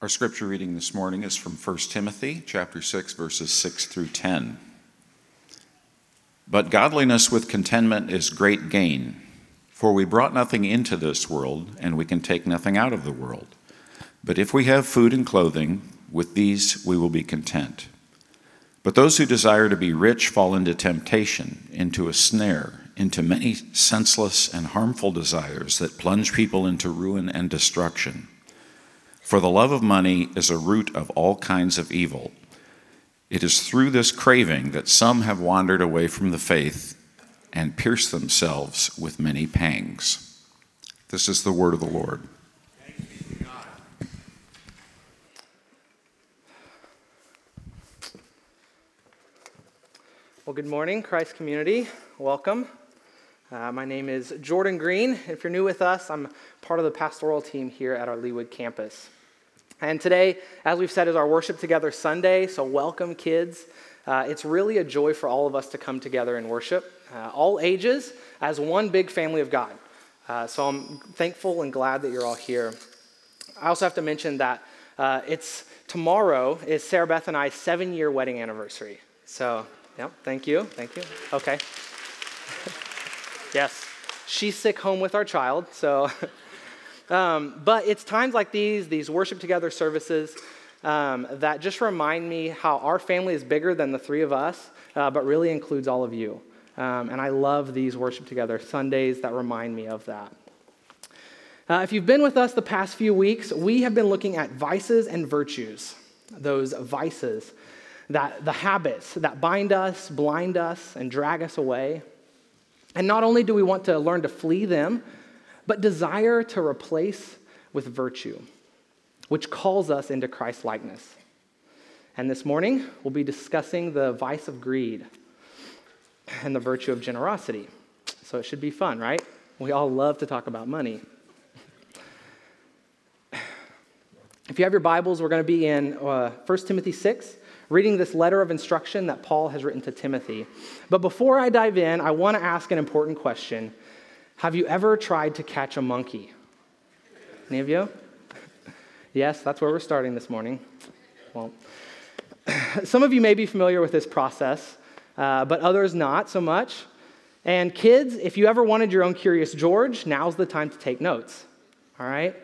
Our scripture reading this morning is from 1 Timothy chapter 6 verses 6 through 10. But godliness with contentment is great gain, for we brought nothing into this world, and we can take nothing out of the world. But if we have food and clothing, with these we will be content. But those who desire to be rich fall into temptation, into a snare, into many senseless and harmful desires that plunge people into ruin and destruction. For the love of money is a root of all kinds of evil. It is through this craving that some have wandered away from the faith and pierced themselves with many pangs. This is the word of the Lord. Well, good morning, Christ community. Welcome. Uh, my name is Jordan Green. If you're new with us, I'm part of the pastoral team here at our Leawood campus. And today, as we've said, is our Worship Together Sunday. So, welcome, kids. Uh, it's really a joy for all of us to come together and worship, uh, all ages, as one big family of God. Uh, so, I'm thankful and glad that you're all here. I also have to mention that uh, it's tomorrow is Sarah Beth and I's seven year wedding anniversary. So, yep, thank you. Thank you. Okay. yes. She's sick home with our child, so Um, but it's times like these, these worship together services, um, that just remind me how our family is bigger than the three of us, uh, but really includes all of you. Um, and I love these worship together Sundays that remind me of that. Uh, if you've been with us the past few weeks, we have been looking at vices and virtues. Those vices, that the habits that bind us, blind us, and drag us away. And not only do we want to learn to flee them, but desire to replace with virtue, which calls us into Christ likeness. And this morning, we'll be discussing the vice of greed and the virtue of generosity. So it should be fun, right? We all love to talk about money. If you have your Bibles, we're going to be in uh, 1 Timothy 6, reading this letter of instruction that Paul has written to Timothy. But before I dive in, I want to ask an important question have you ever tried to catch a monkey? Any of you? yes, that's where we're starting this morning. Well, some of you may be familiar with this process, uh, but others not so much. And kids, if you ever wanted your own Curious George, now's the time to take notes. All right?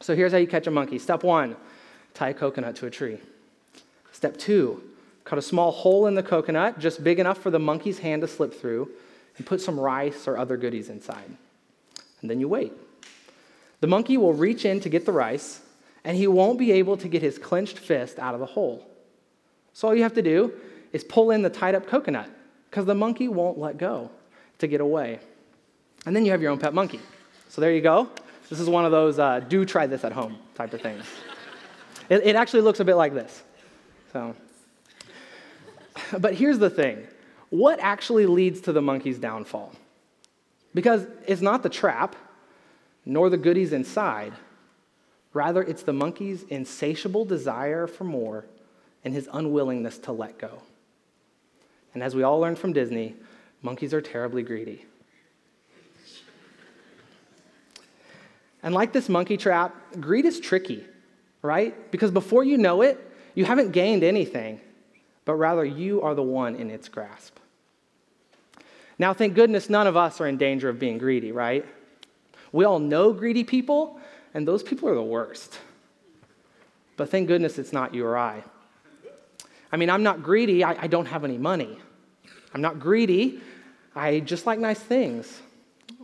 So here's how you catch a monkey. Step one tie a coconut to a tree. Step two cut a small hole in the coconut, just big enough for the monkey's hand to slip through and put some rice or other goodies inside. And then you wait. The monkey will reach in to get the rice, and he won't be able to get his clenched fist out of the hole. So all you have to do is pull in the tied up coconut, because the monkey won't let go to get away. And then you have your own pet monkey. So there you go. This is one of those uh, do try this at home type of things. it, it actually looks a bit like this. So, but here's the thing what actually leads to the monkey's downfall? Because it's not the trap, nor the goodies inside. Rather, it's the monkey's insatiable desire for more and his unwillingness to let go. And as we all learned from Disney, monkeys are terribly greedy. And like this monkey trap, greed is tricky, right? Because before you know it, you haven't gained anything but rather you are the one in its grasp. Now, thank goodness none of us are in danger of being greedy, right? We all know greedy people, and those people are the worst. But thank goodness it's not you or I. I mean, I'm not greedy, I, I don't have any money. I'm not greedy, I just like nice things.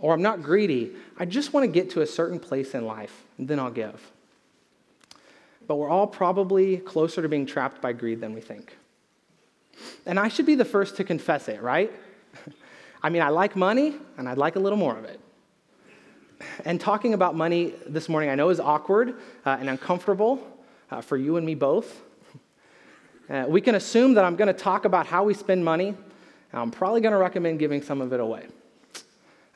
Or I'm not greedy, I just want to get to a certain place in life, and then I'll give. But we're all probably closer to being trapped by greed than we think. And I should be the first to confess it, right? I mean, I like money, and I'd like a little more of it. And talking about money this morning, I know is awkward uh, and uncomfortable uh, for you and me both. Uh, we can assume that I'm going to talk about how we spend money. I'm probably going to recommend giving some of it away.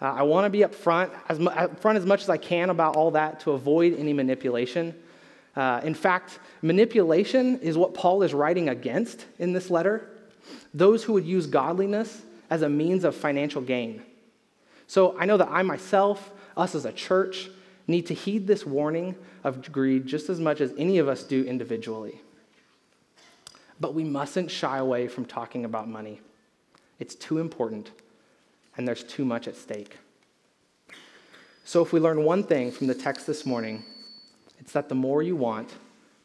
Uh, I want to be upfront as, mu- upfront as much as I can about all that to avoid any manipulation. Uh, in fact, manipulation is what Paul is writing against in this letter those who would use godliness as a means of financial gain. So I know that I myself, us as a church, need to heed this warning of greed just as much as any of us do individually. But we mustn't shy away from talking about money. It's too important, and there's too much at stake. So, if we learn one thing from the text this morning, it's that the more you want,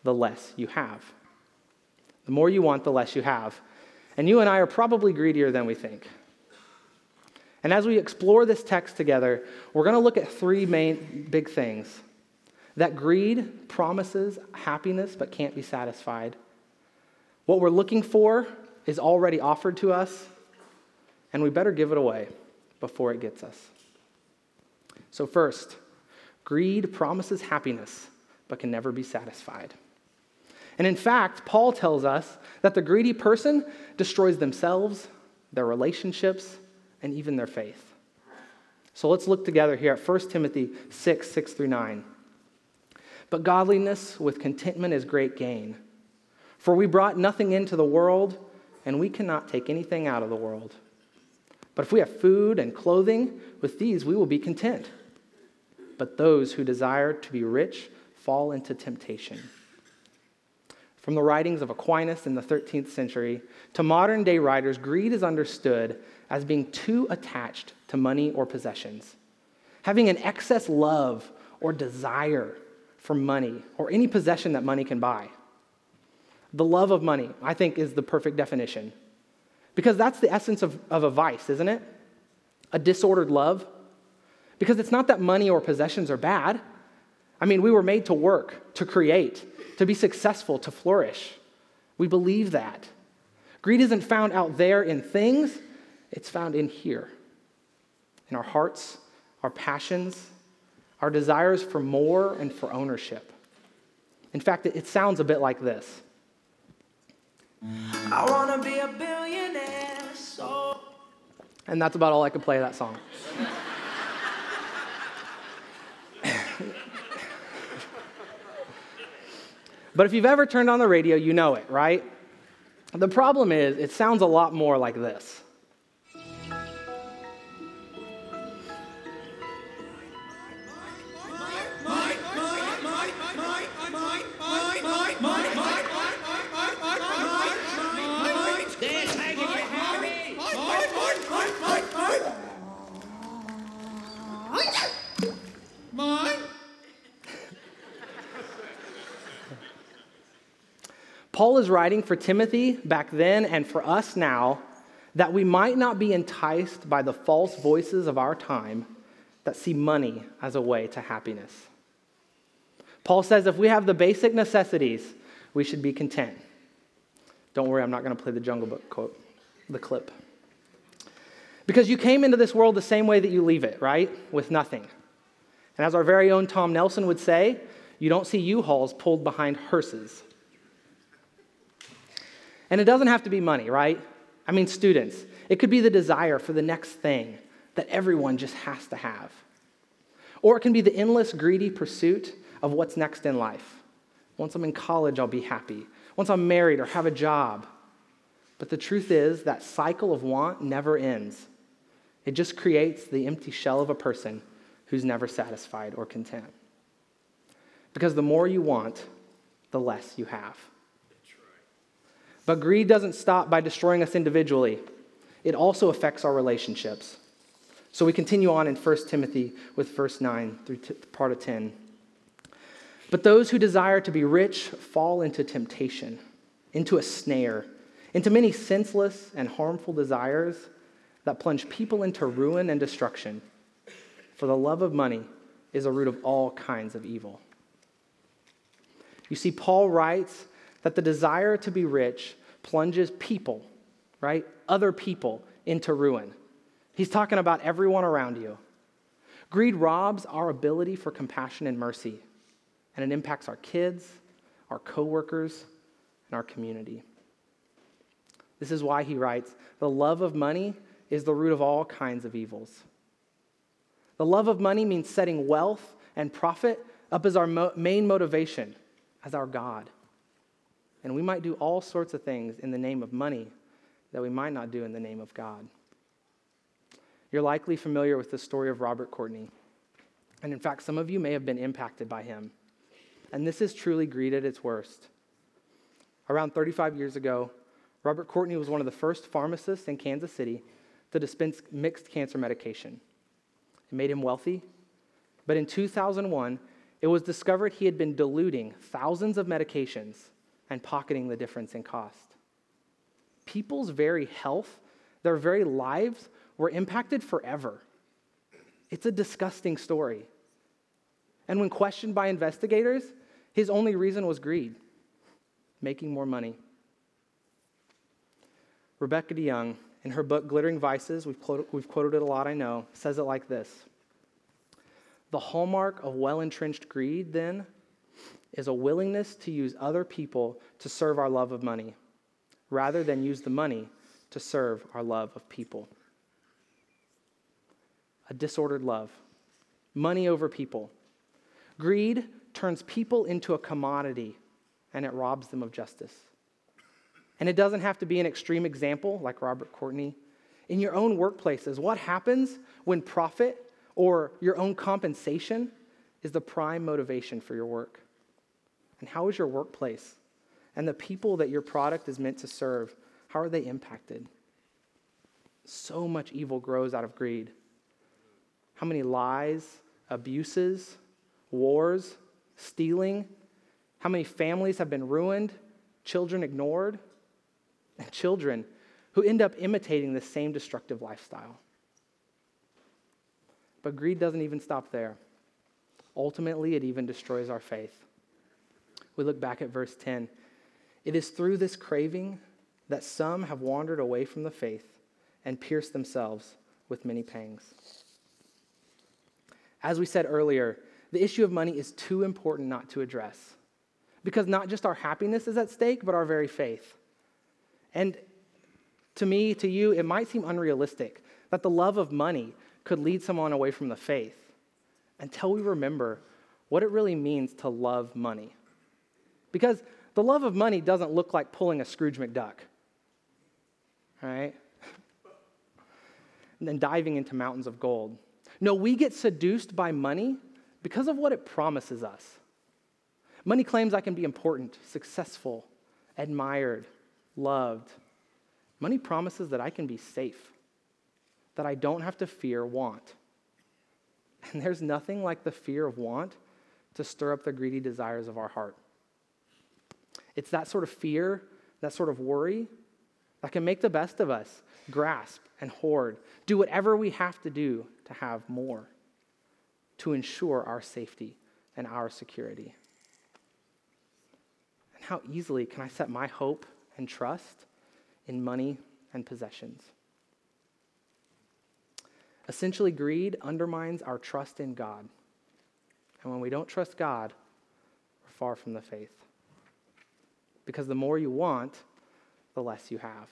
the less you have. The more you want, the less you have. And you and I are probably greedier than we think. And as we explore this text together, we're going to look at three main big things that greed promises happiness but can't be satisfied. What we're looking for is already offered to us, and we better give it away before it gets us. So, first, greed promises happiness but can never be satisfied. And in fact, Paul tells us that the greedy person destroys themselves, their relationships, and even their faith. So let's look together here at 1 Timothy 6 6 through 9. But godliness with contentment is great gain. For we brought nothing into the world, and we cannot take anything out of the world. But if we have food and clothing, with these we will be content. But those who desire to be rich fall into temptation. From the writings of Aquinas in the 13th century to modern day writers, greed is understood as being too attached to money or possessions, having an excess love or desire for money or any possession that money can buy. The love of money, I think, is the perfect definition. Because that's the essence of, of a vice, isn't it? A disordered love. Because it's not that money or possessions are bad. I mean, we were made to work, to create, to be successful, to flourish. We believe that. Greed isn't found out there in things, it's found in here, in our hearts, our passions, our desires for more and for ownership. In fact, it sounds a bit like this. I want to be a billionaire, so. And that's about all I could play that song. But if you've ever turned on the radio, you know it, right? The problem is, it sounds a lot more like this. Paul is writing for Timothy back then and for us now that we might not be enticed by the false voices of our time that see money as a way to happiness. Paul says if we have the basic necessities, we should be content. Don't worry, I'm not going to play the Jungle Book quote, the clip. Because you came into this world the same way that you leave it, right? With nothing. And as our very own Tom Nelson would say, you don't see U Hauls pulled behind hearses. And it doesn't have to be money, right? I mean, students, it could be the desire for the next thing that everyone just has to have. Or it can be the endless, greedy pursuit of what's next in life. Once I'm in college, I'll be happy. Once I'm married or have a job. But the truth is, that cycle of want never ends. It just creates the empty shell of a person who's never satisfied or content. Because the more you want, the less you have. But greed doesn't stop by destroying us individually, it also affects our relationships. So we continue on in 1 Timothy with verse 9 through t- part of 10. But those who desire to be rich fall into temptation, into a snare, into many senseless and harmful desires that plunge people into ruin and destruction. For the love of money is a root of all kinds of evil. You see, Paul writes that the desire to be rich plunges people, right? Other people into ruin. He's talking about everyone around you. Greed robs our ability for compassion and mercy, and it impacts our kids, our coworkers, and our community. This is why he writes The love of money is the root of all kinds of evils. The love of money means setting wealth and profit up as our mo- main motivation, as our God. And we might do all sorts of things in the name of money that we might not do in the name of God. You're likely familiar with the story of Robert Courtney. And in fact, some of you may have been impacted by him. And this is truly greed at its worst. Around 35 years ago, Robert Courtney was one of the first pharmacists in Kansas City to dispense mixed cancer medication. It made him wealthy, but in 2001, it was discovered he had been diluting thousands of medications and pocketing the difference in cost. People's very health, their very lives, were impacted forever. It's a disgusting story. And when questioned by investigators, his only reason was greed, making more money. Rebecca DeYoung, in her book Glittering Vices, we've quoted, we've quoted it a lot, I know, says it like this The hallmark of well entrenched greed, then, is a willingness to use other people to serve our love of money, rather than use the money to serve our love of people. A disordered love, money over people. Greed turns people into a commodity and it robs them of justice. And it doesn't have to be an extreme example like Robert Courtney. In your own workplaces, what happens when profit or your own compensation is the prime motivation for your work? And how is your workplace and the people that your product is meant to serve, how are they impacted? So much evil grows out of greed. How many lies, abuses, wars, stealing? How many families have been ruined, children ignored? and children who end up imitating the same destructive lifestyle. But greed doesn't even stop there. Ultimately, it even destroys our faith. We look back at verse 10. It is through this craving that some have wandered away from the faith and pierced themselves with many pangs. As we said earlier, the issue of money is too important not to address because not just our happiness is at stake, but our very faith. And to me, to you, it might seem unrealistic that the love of money could lead someone away from the faith until we remember what it really means to love money. Because the love of money doesn't look like pulling a Scrooge McDuck, right? And then diving into mountains of gold. No, we get seduced by money because of what it promises us. Money claims I can be important, successful, admired, loved. Money promises that I can be safe, that I don't have to fear want. And there's nothing like the fear of want to stir up the greedy desires of our heart. It's that sort of fear, that sort of worry, that can make the best of us grasp and hoard, do whatever we have to do to have more, to ensure our safety and our security. And how easily can I set my hope and trust in money and possessions. Essentially, greed undermines our trust in God. And when we don't trust God, we're far from the faith. Because the more you want, the less you have.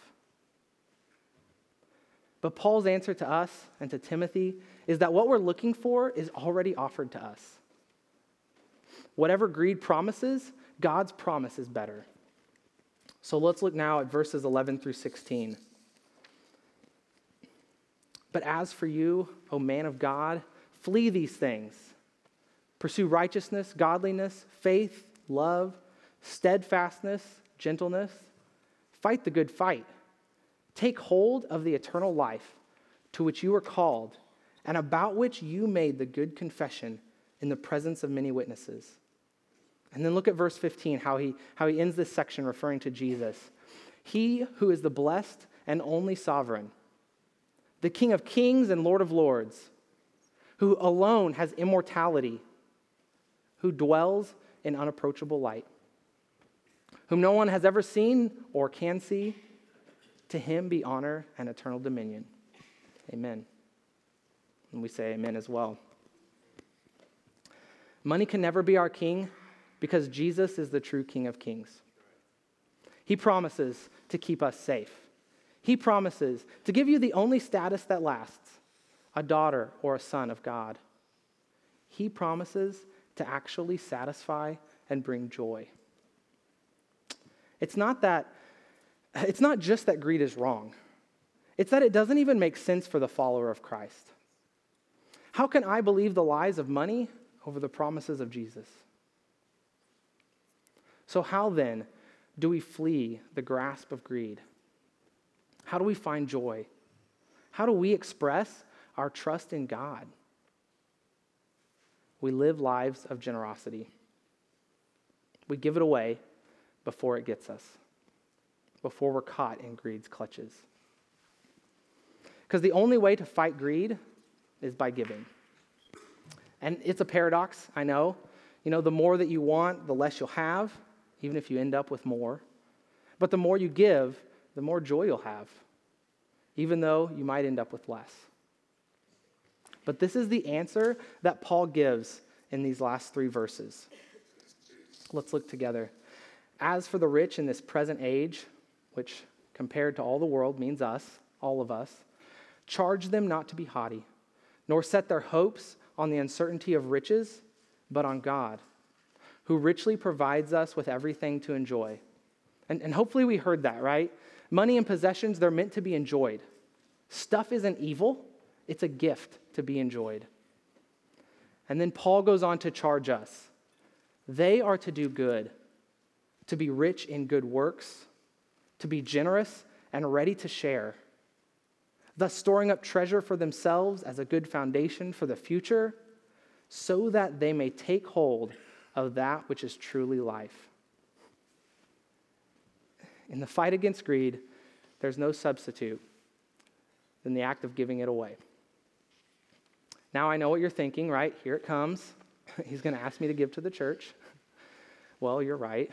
But Paul's answer to us and to Timothy is that what we're looking for is already offered to us. Whatever greed promises, God's promise is better. So let's look now at verses 11 through 16. But as for you, O man of God, flee these things. Pursue righteousness, godliness, faith, love, steadfastness, gentleness. Fight the good fight. Take hold of the eternal life to which you were called and about which you made the good confession in the presence of many witnesses. And then look at verse 15, how he, how he ends this section referring to Jesus. He who is the blessed and only sovereign, the King of kings and Lord of lords, who alone has immortality, who dwells in unapproachable light, whom no one has ever seen or can see, to him be honor and eternal dominion. Amen. And we say amen as well. Money can never be our king because Jesus is the true King of Kings. He promises to keep us safe. He promises to give you the only status that lasts a daughter or a son of God. He promises to actually satisfy and bring joy. It's not that it's not just that greed is wrong. It's that it doesn't even make sense for the follower of Christ. How can I believe the lies of money over the promises of Jesus? So, how then do we flee the grasp of greed? How do we find joy? How do we express our trust in God? We live lives of generosity. We give it away before it gets us, before we're caught in greed's clutches. Because the only way to fight greed is by giving. And it's a paradox, I know. You know, the more that you want, the less you'll have, even if you end up with more. But the more you give, the more joy you'll have, even though you might end up with less. But this is the answer that Paul gives in these last three verses. Let's look together. As for the rich in this present age, which compared to all the world means us, all of us, charge them not to be haughty, nor set their hopes on the uncertainty of riches, but on God, who richly provides us with everything to enjoy. And, and hopefully we heard that, right? Money and possessions, they're meant to be enjoyed. Stuff isn't evil, it's a gift to be enjoyed. And then Paul goes on to charge us. They are to do good, to be rich in good works, to be generous and ready to share, thus storing up treasure for themselves as a good foundation for the future, so that they may take hold of that which is truly life. In the fight against greed, there's no substitute than the act of giving it away. Now I know what you're thinking, right? Here it comes. He's going to ask me to give to the church. Well, you're right.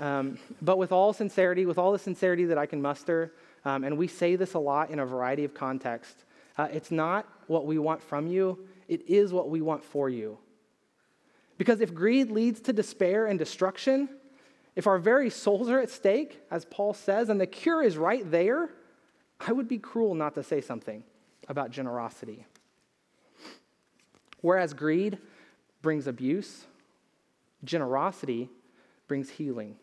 Um, but with all sincerity, with all the sincerity that I can muster, um, and we say this a lot in a variety of contexts, uh, it's not what we want from you, it is what we want for you. Because if greed leads to despair and destruction, if our very souls are at stake, as Paul says, and the cure is right there, I would be cruel not to say something about generosity. Whereas greed brings abuse, generosity brings healing.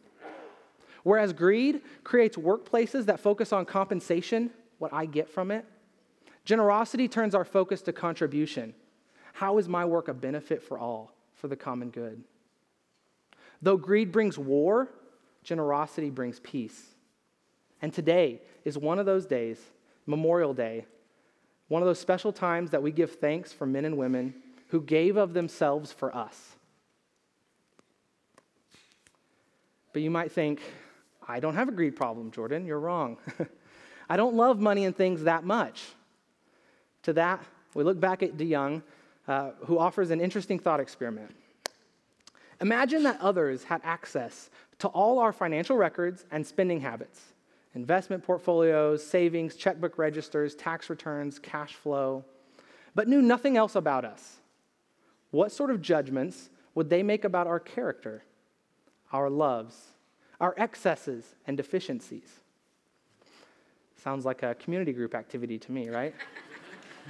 Whereas greed creates workplaces that focus on compensation, what I get from it, generosity turns our focus to contribution. How is my work a benefit for all, for the common good? Though greed brings war, generosity brings peace. And today is one of those days, Memorial Day, one of those special times that we give thanks for men and women who gave of themselves for us. But you might think, I don't have a greed problem, Jordan. You're wrong. I don't love money and things that much. To that, we look back at DeYoung, uh, who offers an interesting thought experiment. Imagine that others had access to all our financial records and spending habits investment portfolios, savings, checkbook registers, tax returns, cash flow, but knew nothing else about us. What sort of judgments would they make about our character, our loves, our excesses and deficiencies? Sounds like a community group activity to me, right?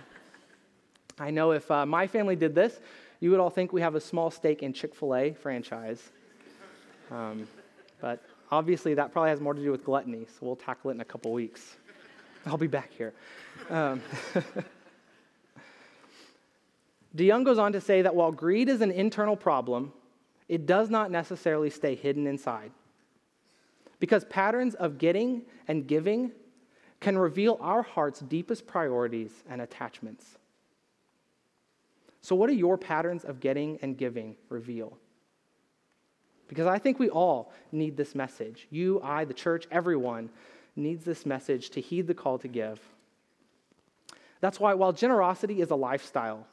I know if uh, my family did this, you would all think we have a small stake in Chick fil A franchise. Um, but Obviously, that probably has more to do with gluttony, so we'll tackle it in a couple weeks. I'll be back here. Um, DeYoung goes on to say that while greed is an internal problem, it does not necessarily stay hidden inside. Because patterns of getting and giving can reveal our heart's deepest priorities and attachments. So, what do your patterns of getting and giving reveal? Because I think we all need this message. You, I, the church, everyone needs this message to heed the call to give. That's why, while generosity is a lifestyle,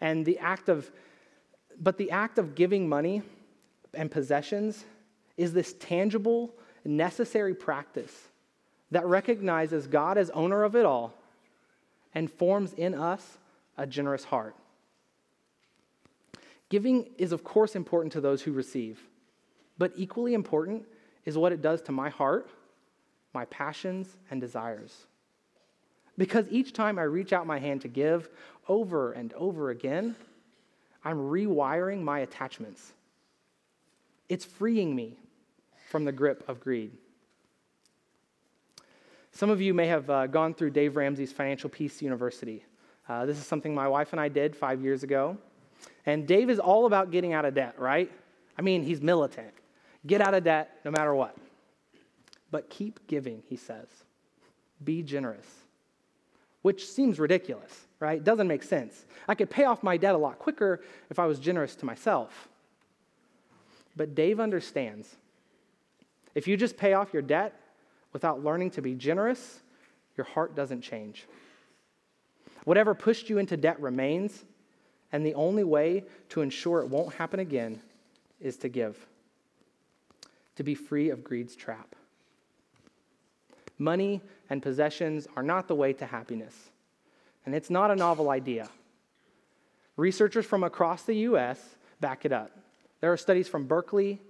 and the act of, but the act of giving money and possessions is this tangible, necessary practice that recognizes God as owner of it all and forms in us a generous heart. Giving is, of course, important to those who receive. But equally important is what it does to my heart, my passions, and desires. Because each time I reach out my hand to give over and over again, I'm rewiring my attachments. It's freeing me from the grip of greed. Some of you may have uh, gone through Dave Ramsey's Financial Peace University. Uh, this is something my wife and I did five years ago. And Dave is all about getting out of debt, right? I mean, he's militant. Get out of debt no matter what. But keep giving, he says. Be generous, which seems ridiculous, right? Doesn't make sense. I could pay off my debt a lot quicker if I was generous to myself. But Dave understands. If you just pay off your debt without learning to be generous, your heart doesn't change. Whatever pushed you into debt remains, and the only way to ensure it won't happen again is to give, to be free of greed's trap. Money and possessions are not the way to happiness, and it's not a novel idea. Researchers from across the U.S. back it up. There are studies from Berkeley,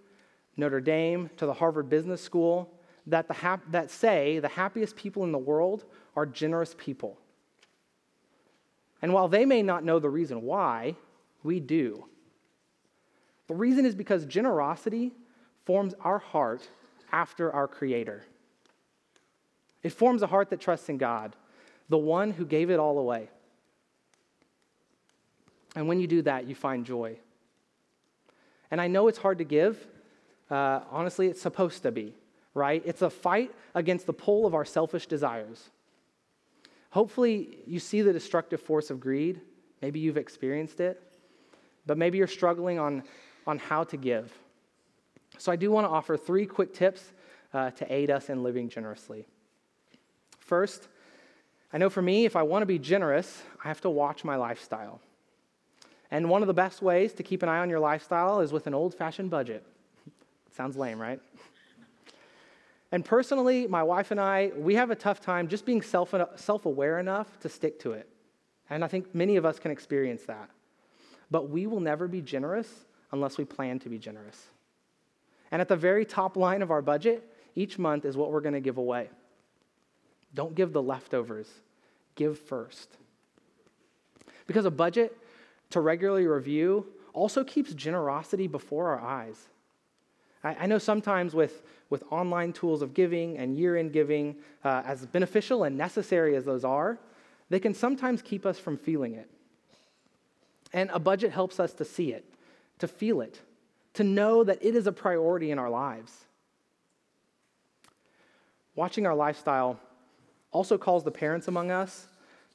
Notre Dame, to the Harvard Business School that, the hap- that say the happiest people in the world are generous people. And while they may not know the reason why, we do. The reason is because generosity forms our heart after our Creator. It forms a heart that trusts in God, the one who gave it all away. And when you do that, you find joy. And I know it's hard to give. Uh, honestly, it's supposed to be, right? It's a fight against the pull of our selfish desires. Hopefully, you see the destructive force of greed. Maybe you've experienced it, but maybe you're struggling on, on how to give. So, I do want to offer three quick tips uh, to aid us in living generously. First, I know for me, if I want to be generous, I have to watch my lifestyle. And one of the best ways to keep an eye on your lifestyle is with an old fashioned budget. Sounds lame, right? And personally, my wife and I, we have a tough time just being self aware enough to stick to it. And I think many of us can experience that. But we will never be generous unless we plan to be generous. And at the very top line of our budget, each month is what we're going to give away. Don't give the leftovers, give first. Because a budget to regularly review also keeps generosity before our eyes. I, I know sometimes with, with online tools of giving and year end giving, uh, as beneficial and necessary as those are, they can sometimes keep us from feeling it. And a budget helps us to see it, to feel it, to know that it is a priority in our lives. Watching our lifestyle also calls the parents among us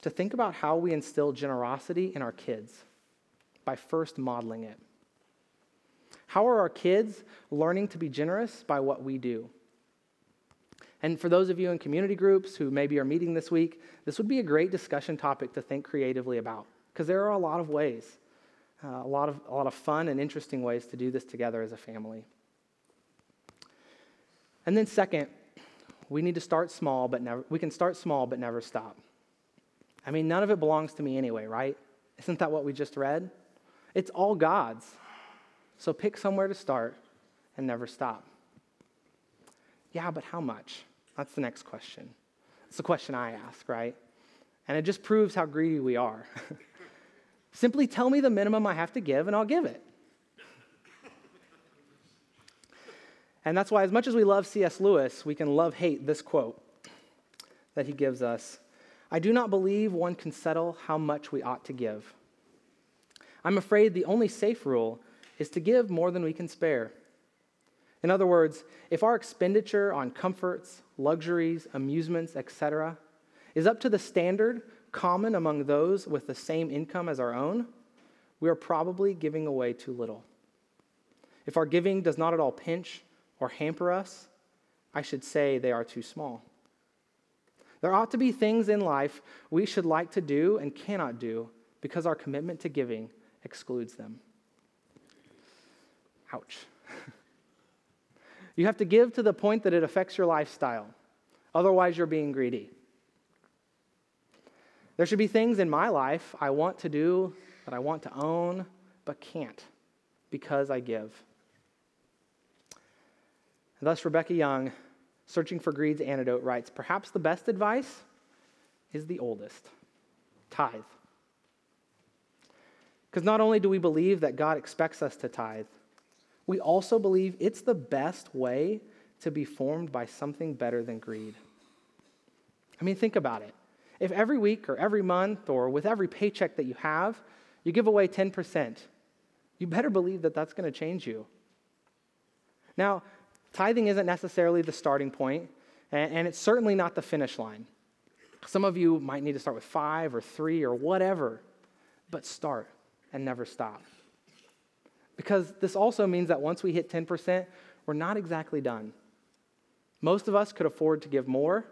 to think about how we instill generosity in our kids by first modeling it. How are our kids learning to be generous by what we do? And for those of you in community groups who maybe are meeting this week, this would be a great discussion topic to think creatively about because there are a lot of ways, uh, a, lot of, a lot of fun and interesting ways to do this together as a family. And then, second, we need to start small, but never, we can start small, but never stop. I mean, none of it belongs to me anyway, right? Isn't that what we just read? It's all God's. So pick somewhere to start and never stop. Yeah, but how much? That's the next question. It's the question I ask, right? And it just proves how greedy we are. Simply tell me the minimum I have to give, and I'll give it. And that's why, as much as we love C.S. Lewis, we can love hate this quote that he gives us I do not believe one can settle how much we ought to give. I'm afraid the only safe rule is to give more than we can spare. In other words, if our expenditure on comforts, luxuries, amusements, etc., is up to the standard common among those with the same income as our own, we are probably giving away too little. If our giving does not at all pinch or hamper us, I should say they are too small. There ought to be things in life we should like to do and cannot do because our commitment to giving excludes them. Ouch. you have to give to the point that it affects your lifestyle. Otherwise, you're being greedy. There should be things in my life I want to do, that I want to own, but can't because I give. And thus, Rebecca Young, searching for greed's antidote, writes Perhaps the best advice is the oldest tithe. Because not only do we believe that God expects us to tithe, we also believe it's the best way to be formed by something better than greed. I mean, think about it. If every week or every month or with every paycheck that you have, you give away 10%, you better believe that that's going to change you. Now, tithing isn't necessarily the starting point, and it's certainly not the finish line. Some of you might need to start with five or three or whatever, but start and never stop. Because this also means that once we hit 10%, we're not exactly done. Most of us could afford to give more,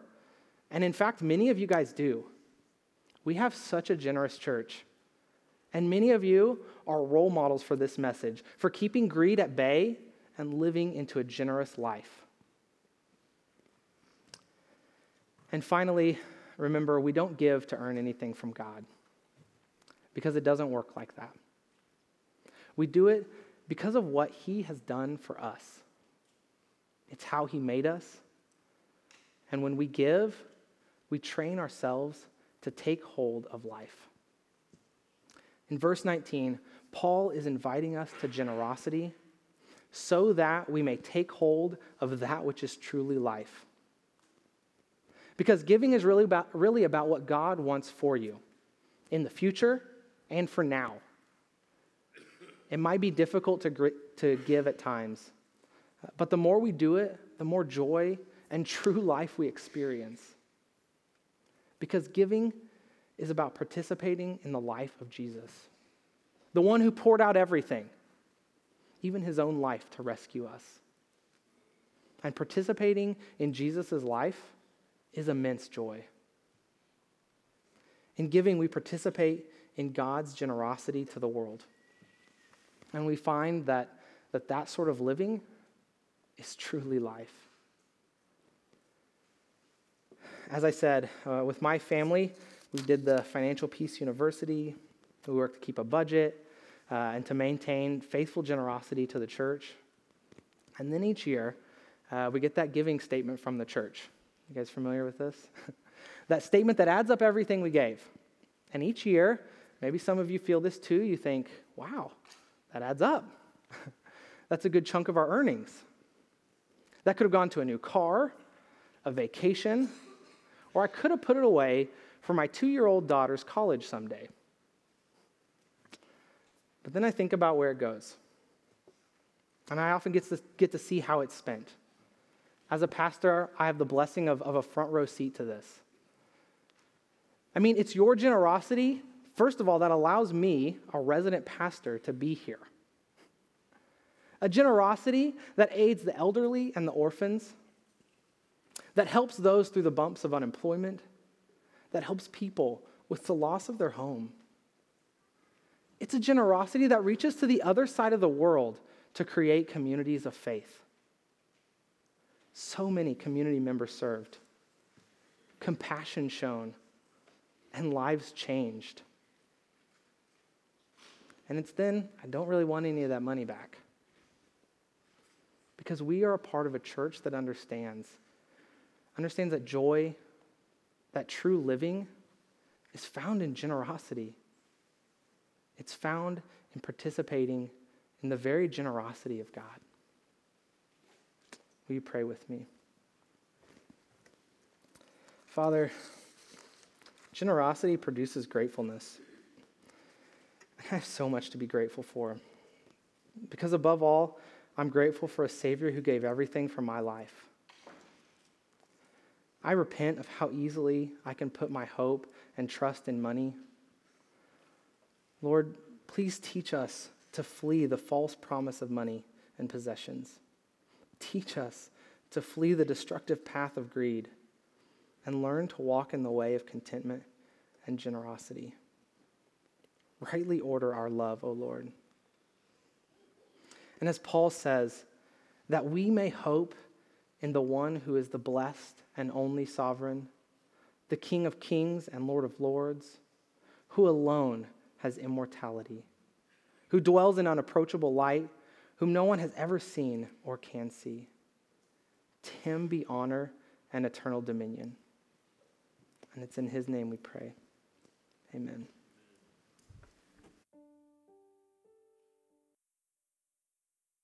and in fact, many of you guys do. We have such a generous church. And many of you are role models for this message, for keeping greed at bay and living into a generous life. And finally, remember, we don't give to earn anything from God because it doesn't work like that. We do it because of what He has done for us. It's how He made us. And when we give, we train ourselves to take hold of life. In verse 19, Paul is inviting us to generosity so that we may take hold of that which is truly life. Because giving is really about, really about what God wants for you in the future and for now. It might be difficult to, to give at times, but the more we do it, the more joy and true life we experience. Because giving is about participating in the life of Jesus, the one who poured out everything, even his own life, to rescue us. And participating in Jesus' life is immense joy. In giving, we participate in God's generosity to the world. And we find that that, that sort of living is truly life. As I said, uh, with my family, we did the Financial Peace University. We worked to keep a budget uh, and to maintain faithful generosity to the church. And then each year, uh, we get that giving statement from the church. You guys familiar with this? that statement that adds up everything we gave. And each year, maybe some of you feel this too, you think, wow, that adds up. That's a good chunk of our earnings. That could have gone to a new car, a vacation, or I could have put it away for my two year old daughter's college someday. But then I think about where it goes. And I often get to, get to see how it's spent. As a pastor, I have the blessing of, of a front row seat to this. I mean, it's your generosity, first of all, that allows me, a resident pastor, to be here. A generosity that aids the elderly and the orphans, that helps those through the bumps of unemployment, that helps people with the loss of their home. It's a generosity that reaches to the other side of the world to create communities of faith. So many community members served, compassion shown, and lives changed. And it's then, I don't really want any of that money back. Because we are a part of a church that understands, understands that joy, that true living, is found in generosity. It's found in participating in the very generosity of God. Will you pray with me? Father, generosity produces gratefulness. I have so much to be grateful for. Because above all, I'm grateful for a Savior who gave everything for my life. I repent of how easily I can put my hope and trust in money. Lord, please teach us to flee the false promise of money and possessions. Teach us to flee the destructive path of greed and learn to walk in the way of contentment and generosity. Rightly order our love, O Lord. And as Paul says, that we may hope in the one who is the blessed and only sovereign, the King of kings and Lord of lords, who alone has immortality, who dwells in unapproachable light whom no one has ever seen or can see. To him be honor and eternal dominion. And it's in his name we pray. Amen.